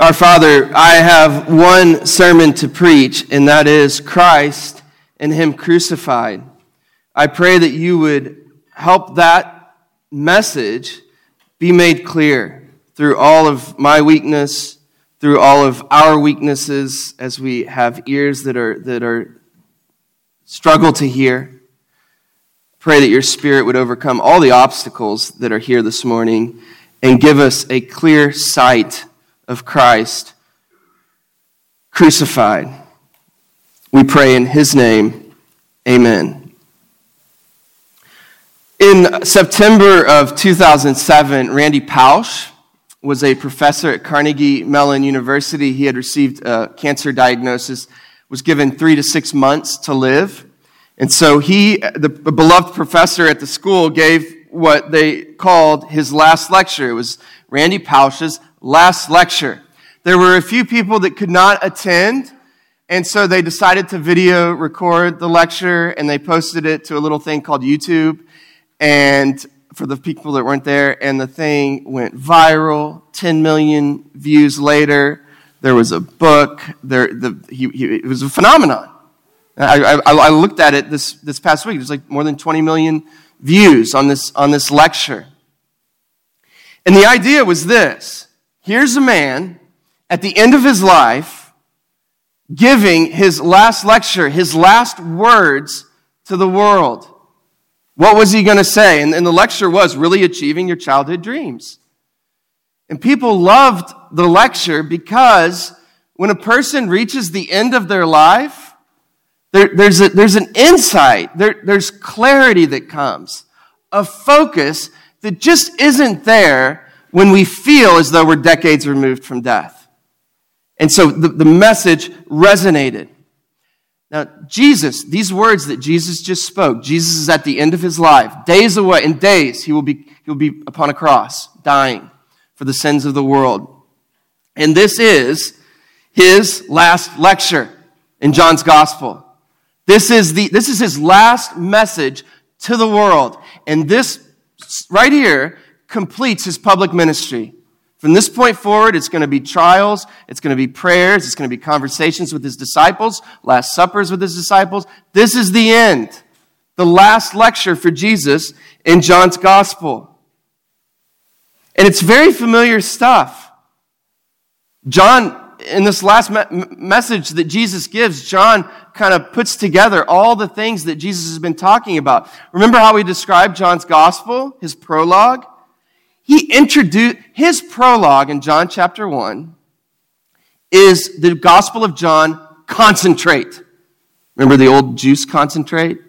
Our Father, I have one sermon to preach, and that is Christ and Him crucified. I pray that you would help that message be made clear through all of my weakness, through all of our weaknesses, as we have ears that are, that are struggle to hear. Pray that your Spirit would overcome all the obstacles that are here this morning and give us a clear sight of Christ crucified. We pray in his name. Amen. In September of 2007, Randy Pausch was a professor at Carnegie Mellon University. He had received a cancer diagnosis, was given three to six months to live. And so he, the beloved professor at the school, gave what they called his last lecture. It was Randy Pausch's last lecture. There were a few people that could not attend, and so they decided to video record the lecture and they posted it to a little thing called YouTube. And for the people that weren't there, and the thing went viral. 10 million views later, there was a book. There, the, he, he, it was a phenomenon. I, I, I looked at it this, this past week. There's like more than 20 million views on this, on this lecture. And the idea was this here's a man at the end of his life giving his last lecture, his last words to the world. What was he going to say? And, and the lecture was really achieving your childhood dreams. And people loved the lecture because when a person reaches the end of their life, there, there's, a, there's an insight, there, there's clarity that comes, a focus that just isn't there when we feel as though we're decades removed from death. And so the, the message resonated. Now, Jesus, these words that Jesus just spoke, Jesus is at the end of his life. Days away, in days, he will be, he will be upon a cross, dying for the sins of the world. And this is his last lecture in John's gospel. This is, the, this is his last message to the world. And this right here completes his public ministry. From this point forward, it's going to be trials, it's going to be prayers, it's going to be conversations with his disciples, last suppers with his disciples. This is the end, the last lecture for Jesus in John's gospel. And it's very familiar stuff. John in this last me- message that Jesus gives, John kind of puts together all the things that Jesus has been talking about. Remember how we described John's gospel, his prologue? He introduced his prologue in John chapter 1 is the gospel of John concentrate. Remember the old juice concentrate?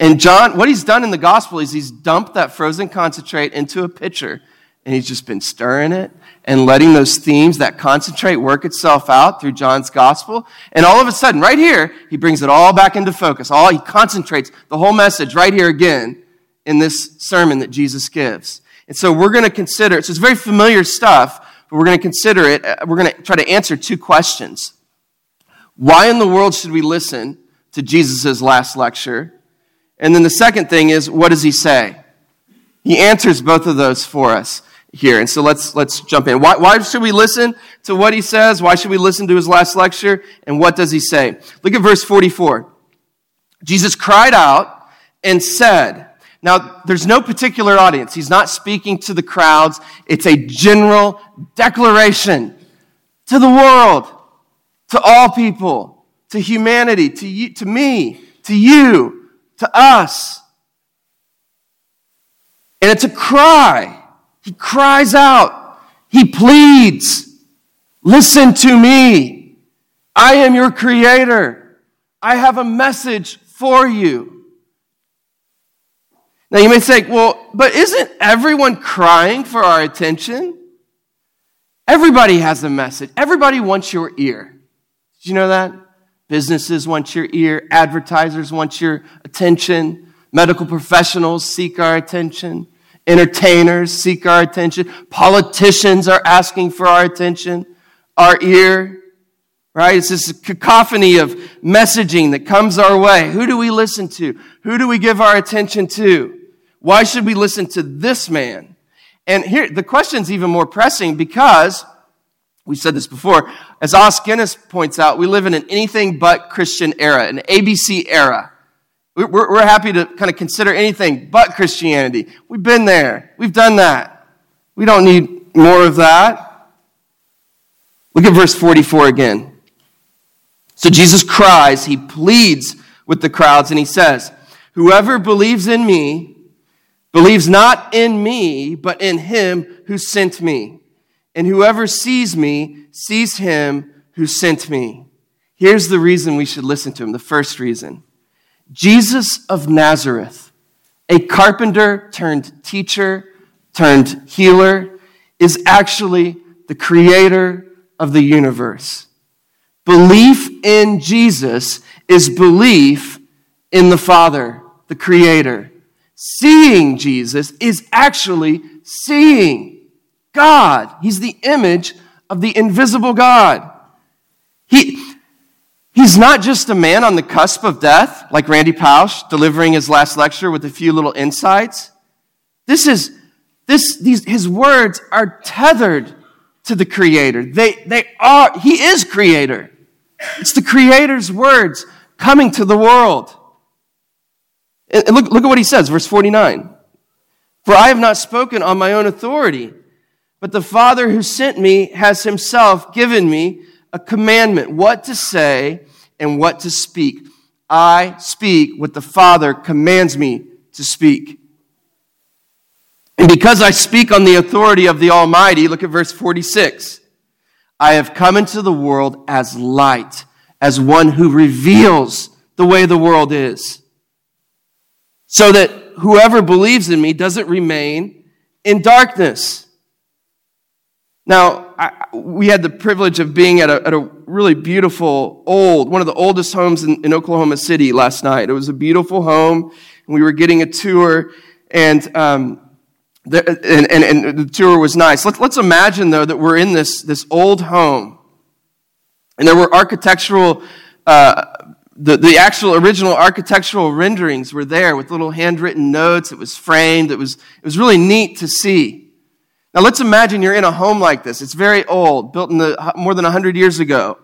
And John, what he's done in the gospel is he's dumped that frozen concentrate into a pitcher and he's just been stirring it and letting those themes, that concentrate, work itself out through John's gospel. And all of a sudden, right here, he brings it all back into focus. All he concentrates the whole message right here again in this sermon that Jesus gives. And so we're going to consider, so it's very familiar stuff, but we're going to consider it. Uh, we're going to try to answer two questions. Why in the world should we listen to Jesus' last lecture? And then the second thing is, what does he say? He answers both of those for us here. And so let's, let's jump in. Why, why should we listen to what he says? Why should we listen to his last lecture? And what does he say? Look at verse 44. Jesus cried out and said, now, there's no particular audience. He's not speaking to the crowds. It's a general declaration to the world, to all people, to humanity, to you, to me, to you, to us. And it's a cry. He cries out. He pleads. Listen to me. I am your creator. I have a message for you. Now you may say, well, but isn't everyone crying for our attention? Everybody has a message. Everybody wants your ear. Did you know that? Businesses want your ear. Advertisers want your attention. Medical professionals seek our attention. Entertainers seek our attention. Politicians are asking for our attention, our ear. Right? It's this cacophony of messaging that comes our way. Who do we listen to? Who do we give our attention to? Why should we listen to this man? And here, the question's even more pressing because We said this before. As Os Guinness points out, we live in an anything but Christian era, an ABC era. We're, we're happy to kind of consider anything but Christianity. We've been there. We've done that. We don't need more of that. Look at verse 44 again. So Jesus cries, he pleads with the crowds, and he says, Whoever believes in me believes not in me, but in him who sent me. And whoever sees me sees him who sent me. Here's the reason we should listen to him. The first reason Jesus of Nazareth, a carpenter turned teacher turned healer, is actually the creator of the universe. Belief in Jesus is belief in the Father, the Creator. Seeing Jesus is actually seeing God. He's the image of the invisible God. He, he's not just a man on the cusp of death, like Randy Pausch delivering his last lecture with a few little insights. This is, this, these, his words are tethered to the Creator. They, they are, he is Creator. It's the Creator's words coming to the world. And look, look at what he says, verse 49. For I have not spoken on my own authority, but the Father who sent me has himself given me a commandment what to say and what to speak. I speak what the Father commands me to speak. And because I speak on the authority of the Almighty, look at verse 46. I have come into the world as light, as one who reveals the way the world is, so that whoever believes in me doesn't remain in darkness. Now, I, we had the privilege of being at a, at a, really beautiful, old, one of the oldest homes in, in, Oklahoma City last night. It was a beautiful home, and we were getting a tour, and um, the, and, and, and, the tour was nice. Let's, let's imagine, though, that we're in this, this old home. And there were architectural, uh, the, the actual original architectural renderings were there with little handwritten notes. It was framed. It was, it was really neat to see. Now, let's imagine you're in a home like this. It's very old, built in the, more than 100 years ago.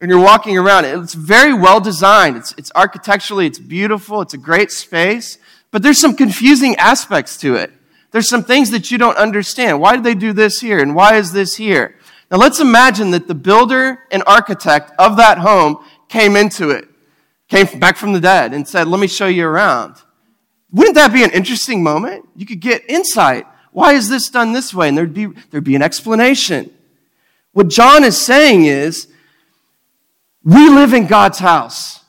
And you're walking around. It's very well designed. It's, it's architecturally, it's beautiful. It's a great space. But there's some confusing aspects to it. There's some things that you don't understand. Why did they do this here? And why is this here? Now let's imagine that the builder and architect of that home came into it, came back from the dead and said, let me show you around. Wouldn't that be an interesting moment? You could get insight. Why is this done this way? And there'd be, there'd be an explanation. What John is saying is, we live in God's house.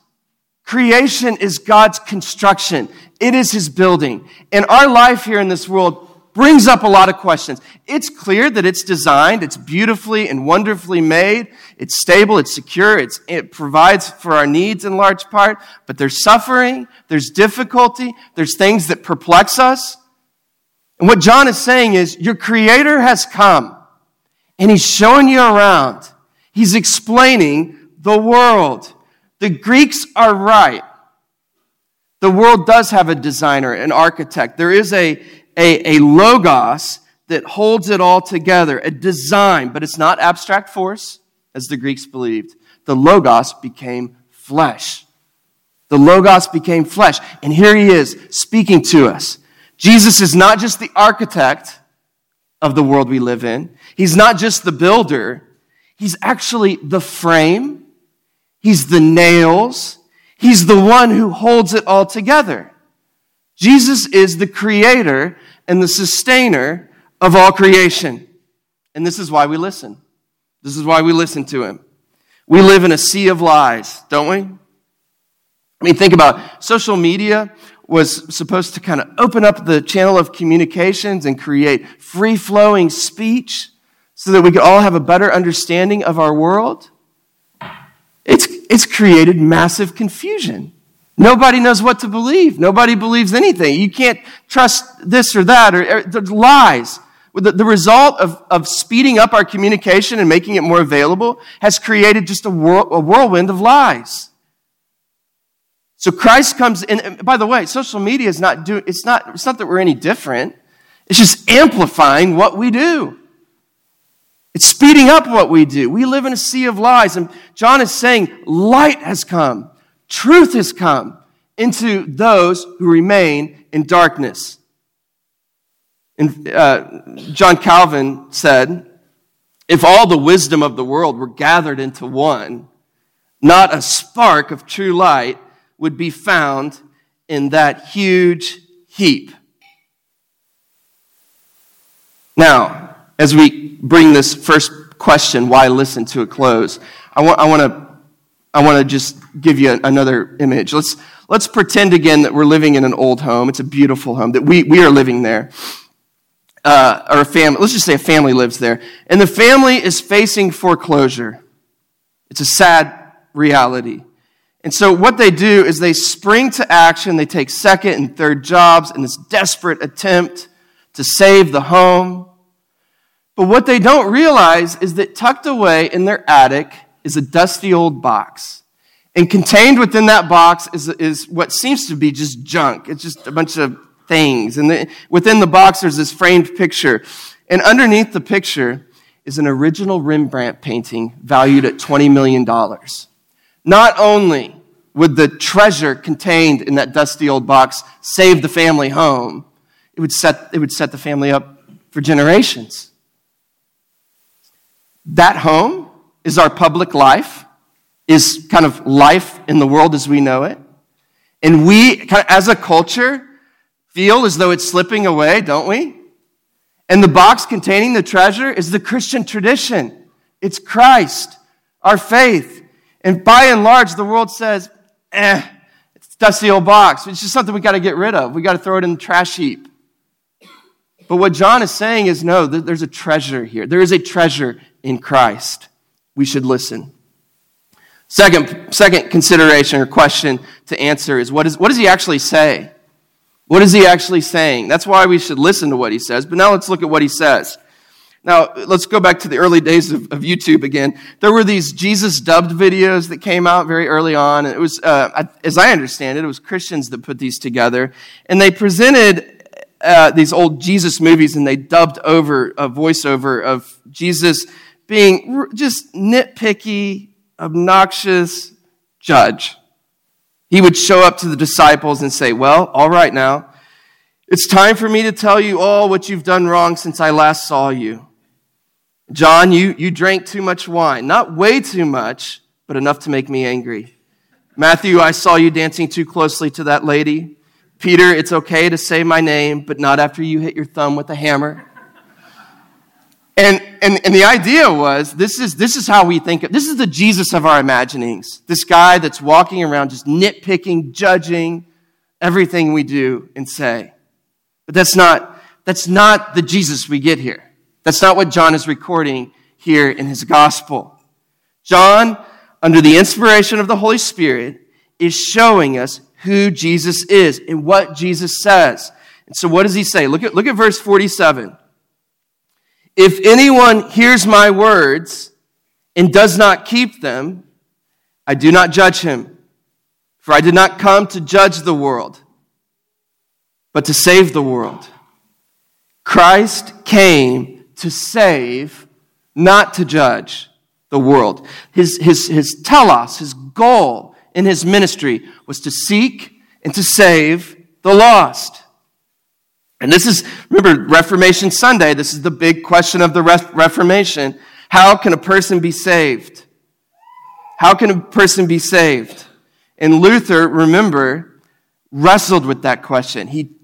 Creation is God's construction. It is his building. And our life here in this world brings up a lot of questions. It's clear that it's designed, it's beautifully and wonderfully made, it's stable, it's secure, it's, it provides for our needs in large part, but there's suffering, there's difficulty, there's things that perplex us. And what John is saying is, your creator has come and he's showing you around. He's explaining the world. The Greeks are right. The world does have a designer, an architect. There is a, a, a logos that holds it all together, a design, but it's not abstract force, as the Greeks believed. The logos became flesh. The logos became flesh. And here he is speaking to us. Jesus is not just the architect of the world we live in. He's not just the builder. He's actually the frame. He's the nails. He's the one who holds it all together. Jesus is the creator and the sustainer of all creation. And this is why we listen. This is why we listen to him. We live in a sea of lies, don't we? I mean, think about it. social media was supposed to kind of open up the channel of communications and create free flowing speech so that we could all have a better understanding of our world. It's, it's created massive confusion. Nobody knows what to believe. Nobody believes anything. You can't trust this or that, or, er, or lies. The, the result of, of speeding up our communication and making it more available has created just a, whirl, a whirlwind of lies. So Christ comes in. By the way, social media is not doing, it's not, it's not that we're any different. It's just amplifying what we do. It's speeding up what we do. We live in a sea of lies. And John is saying light has come, truth has come into those who remain in darkness. And uh, John Calvin said, if all the wisdom of the world were gathered into one, not a spark of true light would be found in that huge heap. Now, as we bring this first question, why listen, to a close, I want, I want to I want to just give you another image. Let's, let's pretend again that we're living in an old home. It's a beautiful home, that we, we are living there. Uh, or a family, let's just say a family lives there. And the family is facing foreclosure. It's a sad reality. And so what they do is they spring to action. They take second and third jobs in this desperate attempt to save the home. But what they don't realize is that tucked away in their attic is a dusty old box. And contained within that box is, is what seems to be just junk. It's just a bunch of things. And the, within the box, there's this framed picture. And underneath the picture is an original Rembrandt painting valued at $20 million. Not only would the treasure contained in that dusty old box save the family home, it would set, it would set the family up for generations. That home is our public life, is kind of life in the world as we know it. And we, kind of, as a culture, feel as though it's slipping away, don't we? And the box containing the treasure is the Christian tradition. It's Christ, our faith. And by and large, the world says, eh, it's dusty old box. It's just something we got to get rid of. We got to throw it in the trash heap. But what John is saying is no, there's a treasure here. There is a treasure in Christ. We should listen. Second, second consideration or question to answer is what, is what does he actually say? What is he actually saying? That's why we should listen to what he says. But now let's look at what he says. Now, let's go back to the early days of, of YouTube again. There were these Jesus dubbed videos that came out very early on. And it was, uh, as I understand it, it was Christians that put these together. And they presented uh, these old Jesus movies and they dubbed over a voiceover of Jesus being just nitpicky, obnoxious judge. He would show up to the disciples and say, Well, all right now, it's time for me to tell you all what you've done wrong since I last saw you. John, you, you drank too much wine. Not way too much, but enough to make me angry. Matthew, I saw you dancing too closely to that lady. Peter, it's okay to say my name, but not after you hit your thumb with a hammer. And, and, and the idea was this is, this is how we think of this is the Jesus of our imaginings. This guy that's walking around just nitpicking, judging everything we do and say. But that's not, that's not the Jesus we get here. That's not what John is recording here in his gospel. John, under the inspiration of the Holy Spirit, is showing us who Jesus is and what Jesus says. And so what does he say? Look at, look at verse 47. If anyone hears my words and does not keep them, I do not judge him. For I did not come to judge the world, but to save the world. Christ came to save, not to judge the world. His, his, his telos, his goal in his ministry was to seek and to save the lost. And this is, remember, Reformation Sunday, this is the big question of the Reformation. How can a person be saved? How can a person be saved? And Luther, remember, wrestled with that question. He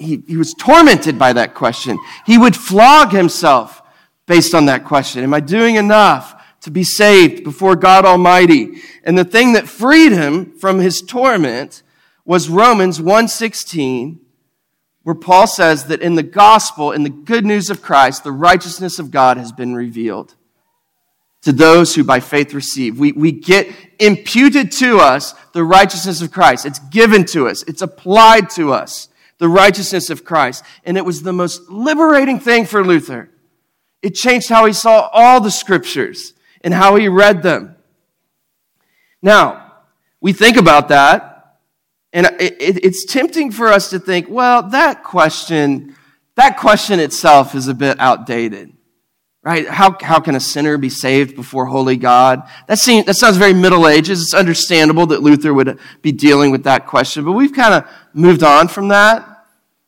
he, he was tormented by that question. He would flog himself based on that question. Am I doing enough to be saved before God Almighty? And the thing that freed him from his torment was Romans 1:16 where Paul says that in the gospel in the good news of Christ the righteousness of God has been revealed to those who by faith receive. We, we get imputed to us the righteousness of Christ. It's given to us. It's applied to us the righteousness of Christ. And it was the most liberating thing for Luther. It changed how he saw all the scriptures and how he read them. Now, we think about that, and it's tempting for us to think, well, that question, that question itself is a bit outdated. right? How, how can a sinner be saved before holy God? That, seems, that sounds very Middle Ages. It's understandable that Luther would be dealing with that question, but we've kind of moved on from that.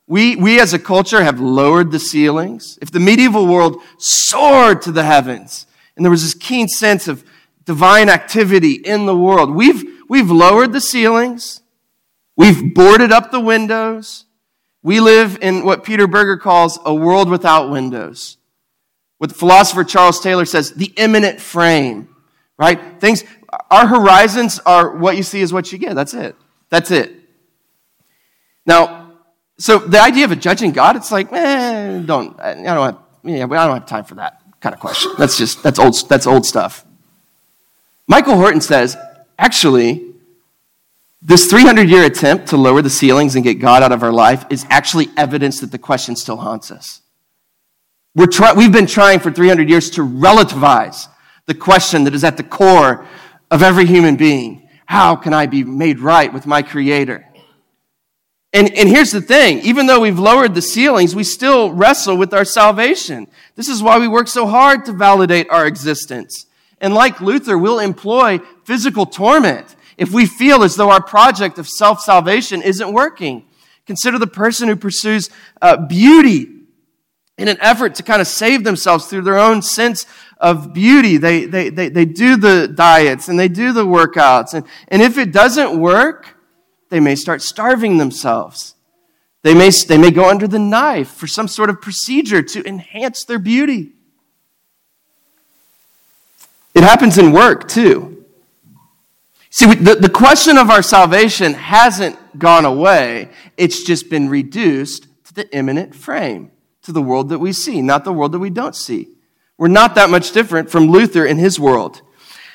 We, we as a culture have lowered the ceilings. If the medieval world soared to the heavens and there was this keen sense of divine activity in the world, we've, we've lowered the ceilings. We've boarded up the windows. We live in what Peter Berger calls a world without windows. What philosopher Charles Taylor says, the immanent frame, right? Things, our horizons are what you see is what you get. That's it. That's it. Now, so the idea of a judging God, it's like, eh, don't, I don't have, yeah, I don't have time for that kind of question. That's just, that's old, that's old stuff. Michael Horton says, actually, this 300 year attempt to lower the ceilings and get God out of our life is actually evidence that the question still haunts us. We're try- we've been trying for 300 years to relativize the question that is at the core of every human being How can I be made right with my Creator? And, and here's the thing even though we've lowered the ceilings, we still wrestle with our salvation. This is why we work so hard to validate our existence. And like Luther, we'll employ physical torment if we feel as though our project of self salvation isn't working. Consider the person who pursues uh, beauty in an effort to kind of save themselves through their own sense of beauty. They, they, they, they do the diets and they do the workouts. And, and if it doesn't work, they may start starving themselves. They may, they may go under the knife for some sort of procedure to enhance their beauty. It happens in work too. See, the, the question of our salvation hasn't gone away, it's just been reduced to the immanent frame, to the world that we see, not the world that we don't see. We're not that much different from Luther in his world.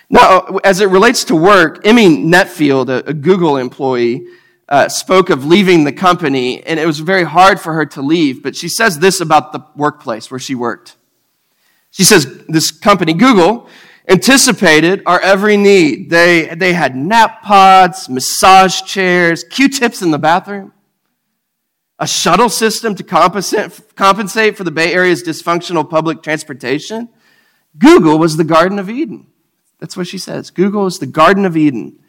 Now, as it relates to work, Emi Nietfeld, a, a Google employee, uh, spoke of leaving the company, and it was very hard for her to leave, but she says this about the workplace where she worked. She says, This company, Google, anticipated our every need. They, they had nap pods, massage chairs, Q tips in the bathroom, a shuttle system to compensate, compensate for the Bay Area's dysfunctional public transportation. Google was the Garden of Eden. That's what she says. Google is the Garden of Eden.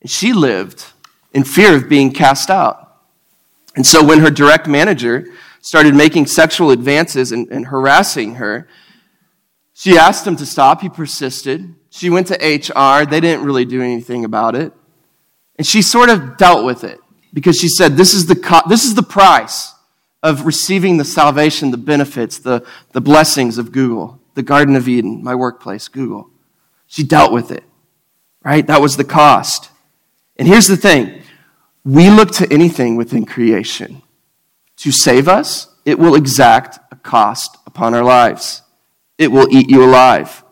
And she lived in fear of being cast out. And so when her direct manager started making sexual advances and, and harassing her, she asked him to stop. He persisted. She went to HR. They didn't really do anything about it. And she sort of dealt with it because she said, This is the, co- this is the price of receiving the salvation, the benefits, the, the blessings of Google, the Garden of Eden, my workplace, Google. She dealt with it, right? That was the cost. And here's the thing we look to anything within creation to save us, it will exact a cost upon our lives it will eat you alive.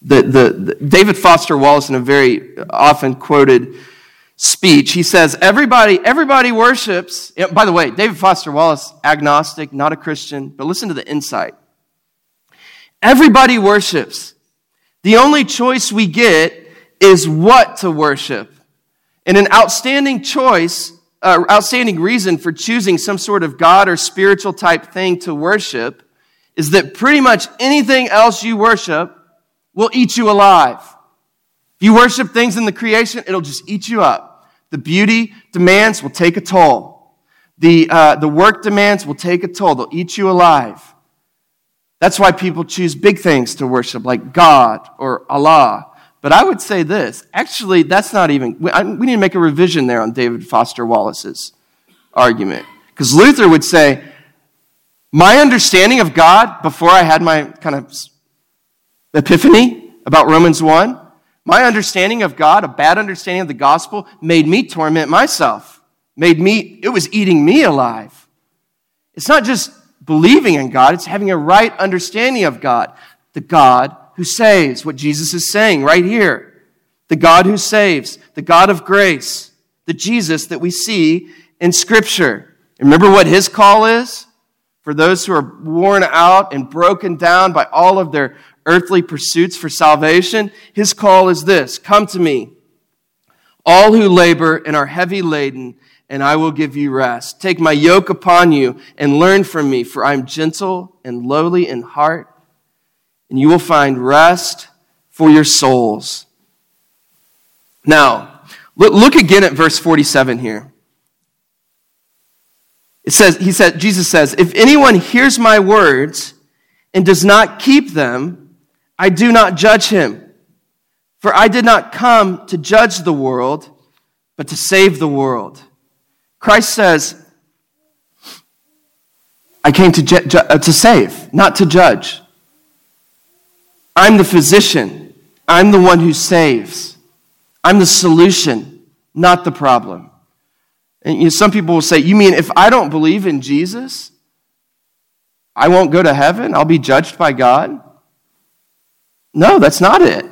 The, the, the, David Foster Wallace, in a very often quoted speech, he says, everybody, everybody worships. By the way, David Foster Wallace, agnostic, not a Christian, but listen to the insight. Everybody worships. The only choice we get is what to worship. And an outstanding choice, uh, outstanding reason for choosing some sort of God or spiritual type thing to worship is that pretty much anything else you worship will eat you alive. If you worship things in the creation, it'll just eat you up. The beauty demands will take a toll. The, uh, the work demands will take a toll. They'll eat you alive. That's why people choose big things to worship, like God or Allah. But I would say this actually, that's not even, we, I, we need to make a revision there on David Foster Wallace's argument. Because Luther would say, my understanding of God before I had my kind of epiphany about Romans 1, my understanding of God, a bad understanding of the gospel, made me torment myself, made me, it was eating me alive. It's not just believing in God, it's having a right understanding of God, the God who saves, what Jesus is saying right here. The God who saves, the God of grace, the Jesus that we see in Scripture. Remember what his call is? For those who are worn out and broken down by all of their earthly pursuits for salvation, his call is this Come to me, all who labor and are heavy laden, and I will give you rest. Take my yoke upon you and learn from me, for I am gentle and lowly in heart, and you will find rest for your souls. Now, look again at verse 47 here. It says, he said, Jesus says, if anyone hears my words and does not keep them, I do not judge him. For I did not come to judge the world, but to save the world. Christ says, I came to, ju- ju- uh, to save, not to judge. I'm the physician. I'm the one who saves. I'm the solution, not the problem. And you know, some people will say, You mean if I don't believe in Jesus, I won't go to heaven? I'll be judged by God? No, that's not it.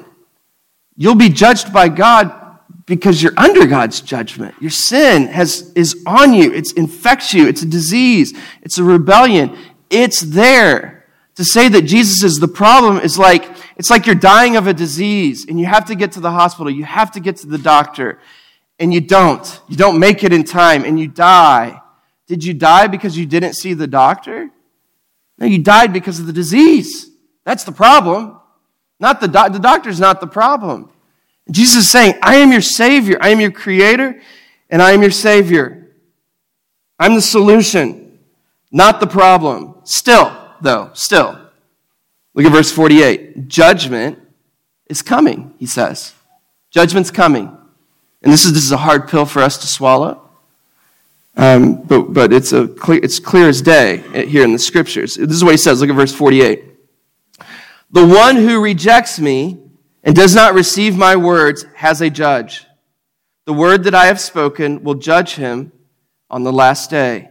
You'll be judged by God because you're under God's judgment. Your sin has, is on you. It infects you. It's a disease. It's a rebellion. It's there. To say that Jesus is the problem is like, it's like you're dying of a disease and you have to get to the hospital. You have to get to the doctor and you don't. You don't make it in time and you die. Did you die because you didn't see the doctor? No, you died because of the disease. That's the problem. Not the, do- the doctor's not the problem. Jesus is saying, I am your Savior. I am your Creator, and I am your Savior. I'm the solution, not the problem. Still, though, still. Look at verse 48. Judgment is coming, he says. Judgment's coming. And this is, this is a hard pill for us to swallow. Um, but but it's, a clear, it's clear as day here in the scriptures. This is what he says. Look at verse 48. The one who rejects me and does not receive my words has a judge. The word that I have spoken will judge him on the last day.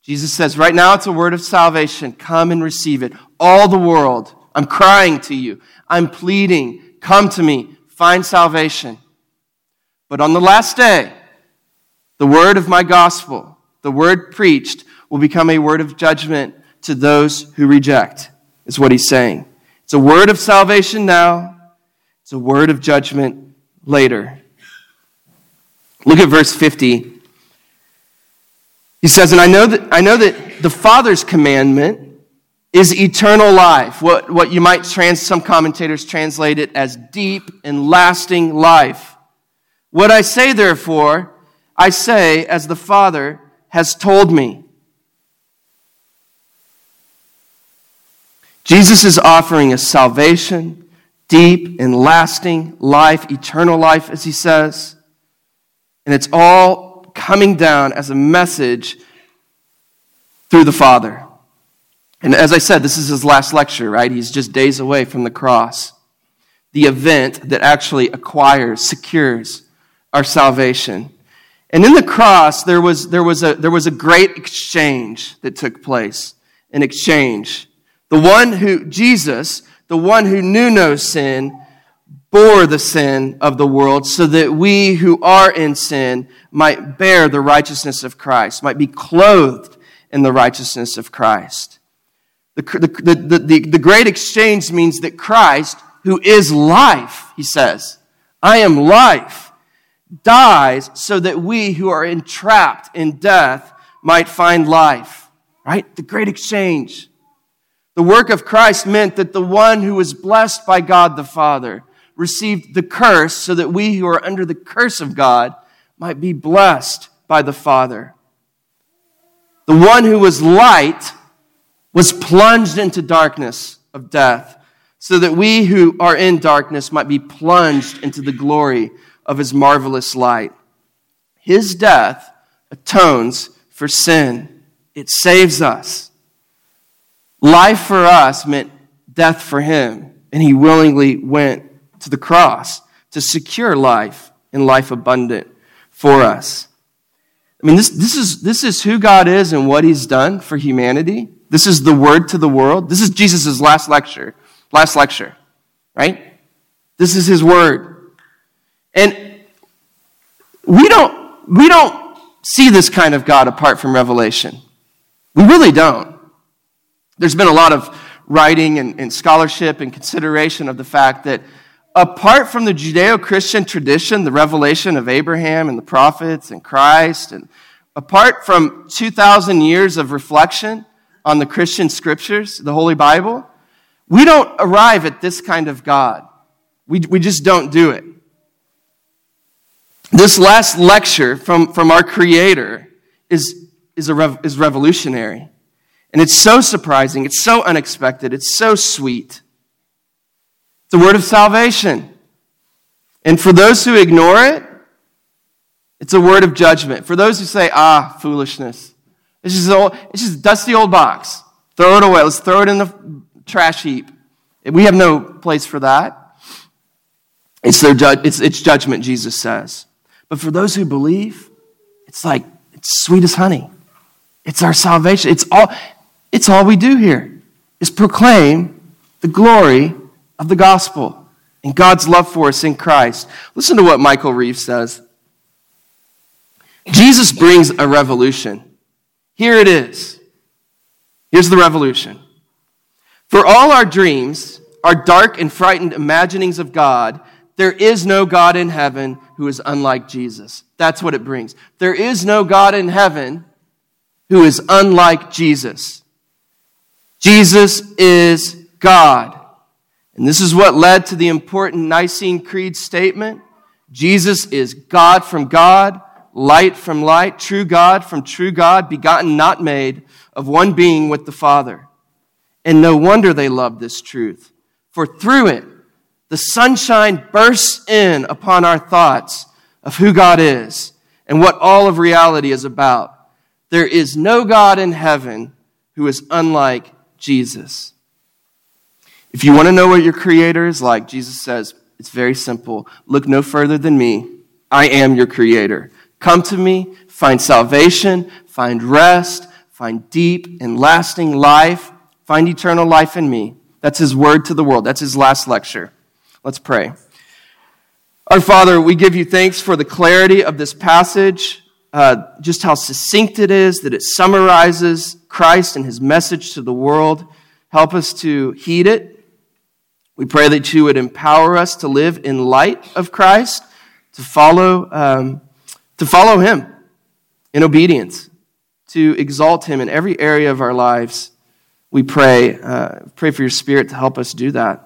Jesus says, right now it's a word of salvation. Come and receive it. All the world, I'm crying to you. I'm pleading. Come to me. Find salvation. But on the last day, the word of my gospel, the word preached, will become a word of judgment to those who reject, is what he's saying. It's a word of salvation now, it's a word of judgment later. Look at verse 50. He says, And I know that, I know that the Father's commandment is eternal life. What, what you might trans, some commentators translate it as deep and lasting life. What I say, therefore, I say as the Father has told me. Jesus is offering us salvation, deep and lasting life, eternal life, as he says. And it's all coming down as a message through the Father. And as I said, this is his last lecture, right? He's just days away from the cross. The event that actually acquires, secures our salvation. And in the cross, there was, there was, a, there was a great exchange that took place. An exchange. The one who, Jesus, the one who knew no sin, bore the sin of the world so that we who are in sin might bear the righteousness of Christ, might be clothed in the righteousness of Christ. The, the, the, the, the great exchange means that Christ, who is life, he says, I am life, dies so that we who are entrapped in death might find life. Right? The great exchange. The work of Christ meant that the one who was blessed by God the Father received the curse so that we who are under the curse of God might be blessed by the Father. The one who was light was plunged into darkness of death so that we who are in darkness might be plunged into the glory of his marvelous light. His death atones for sin. It saves us. Life for us meant death for him, and he willingly went to the cross to secure life and life abundant for us. I mean, this, this, is, this is who God is and what he's done for humanity. This is the word to the world. This is Jesus' last lecture. Last lecture, right? This is his word. And we don't, we don't see this kind of God apart from Revelation. We really don't. There's been a lot of writing and, and scholarship and consideration of the fact that apart from the Judeo Christian tradition, the revelation of Abraham and the prophets and Christ, and apart from 2,000 years of reflection on the Christian scriptures, the Holy Bible, We don't arrive at this kind of God. We, we just don't do it. This last lecture from, from our Creator is, is, a rev, is revolutionary. And it's so surprising, it's so unexpected, it's so sweet. It's a word of salvation. And for those who ignore it, it's a word of judgment. For those who say, ah, foolishness, it's just, old, it's just a dusty old box. Throw it away. Let's throw it in the trash heap. We have no place for that. It's, their ju- it's, it's judgment, Jesus says. But for those who believe, it's like, it's sweet as honey. It's our salvation. It's all, it's all we do here is proclaim the glory of the gospel and God's love for us in Christ. Listen to what Michael Reeves says. Jesus brings a revolution. Here it is. Here's the revolution. For all our dreams, our dark and frightened imaginings of God, there is no God in heaven who is unlike Jesus. That's what it brings. There is no God in heaven who is unlike Jesus. Jesus is God. And this is what led to the important Nicene Creed statement Jesus is God from God, light from light, true God from true God, begotten, not made, of one being with the Father. And no wonder they loved this truth, for through it, the sunshine bursts in upon our thoughts of who God is and what all of reality is about. There is no God in heaven who is unlike Jesus. If you want to know what your creator is like, Jesus says, it's very simple. Look no further than me. I am your creator. Come to me, find salvation, find rest, find deep and lasting life, find eternal life in me. That's his word to the world. That's his last lecture. Let's pray. Our Father, we give you thanks for the clarity of this passage, uh, just how succinct it is, that it summarizes Christ and his message to the world. Help us to heed it. We pray that you would empower us to live in light of Christ, to follow, um, to follow him in obedience, to exalt him in every area of our lives. We pray, uh, pray for your spirit to help us do that.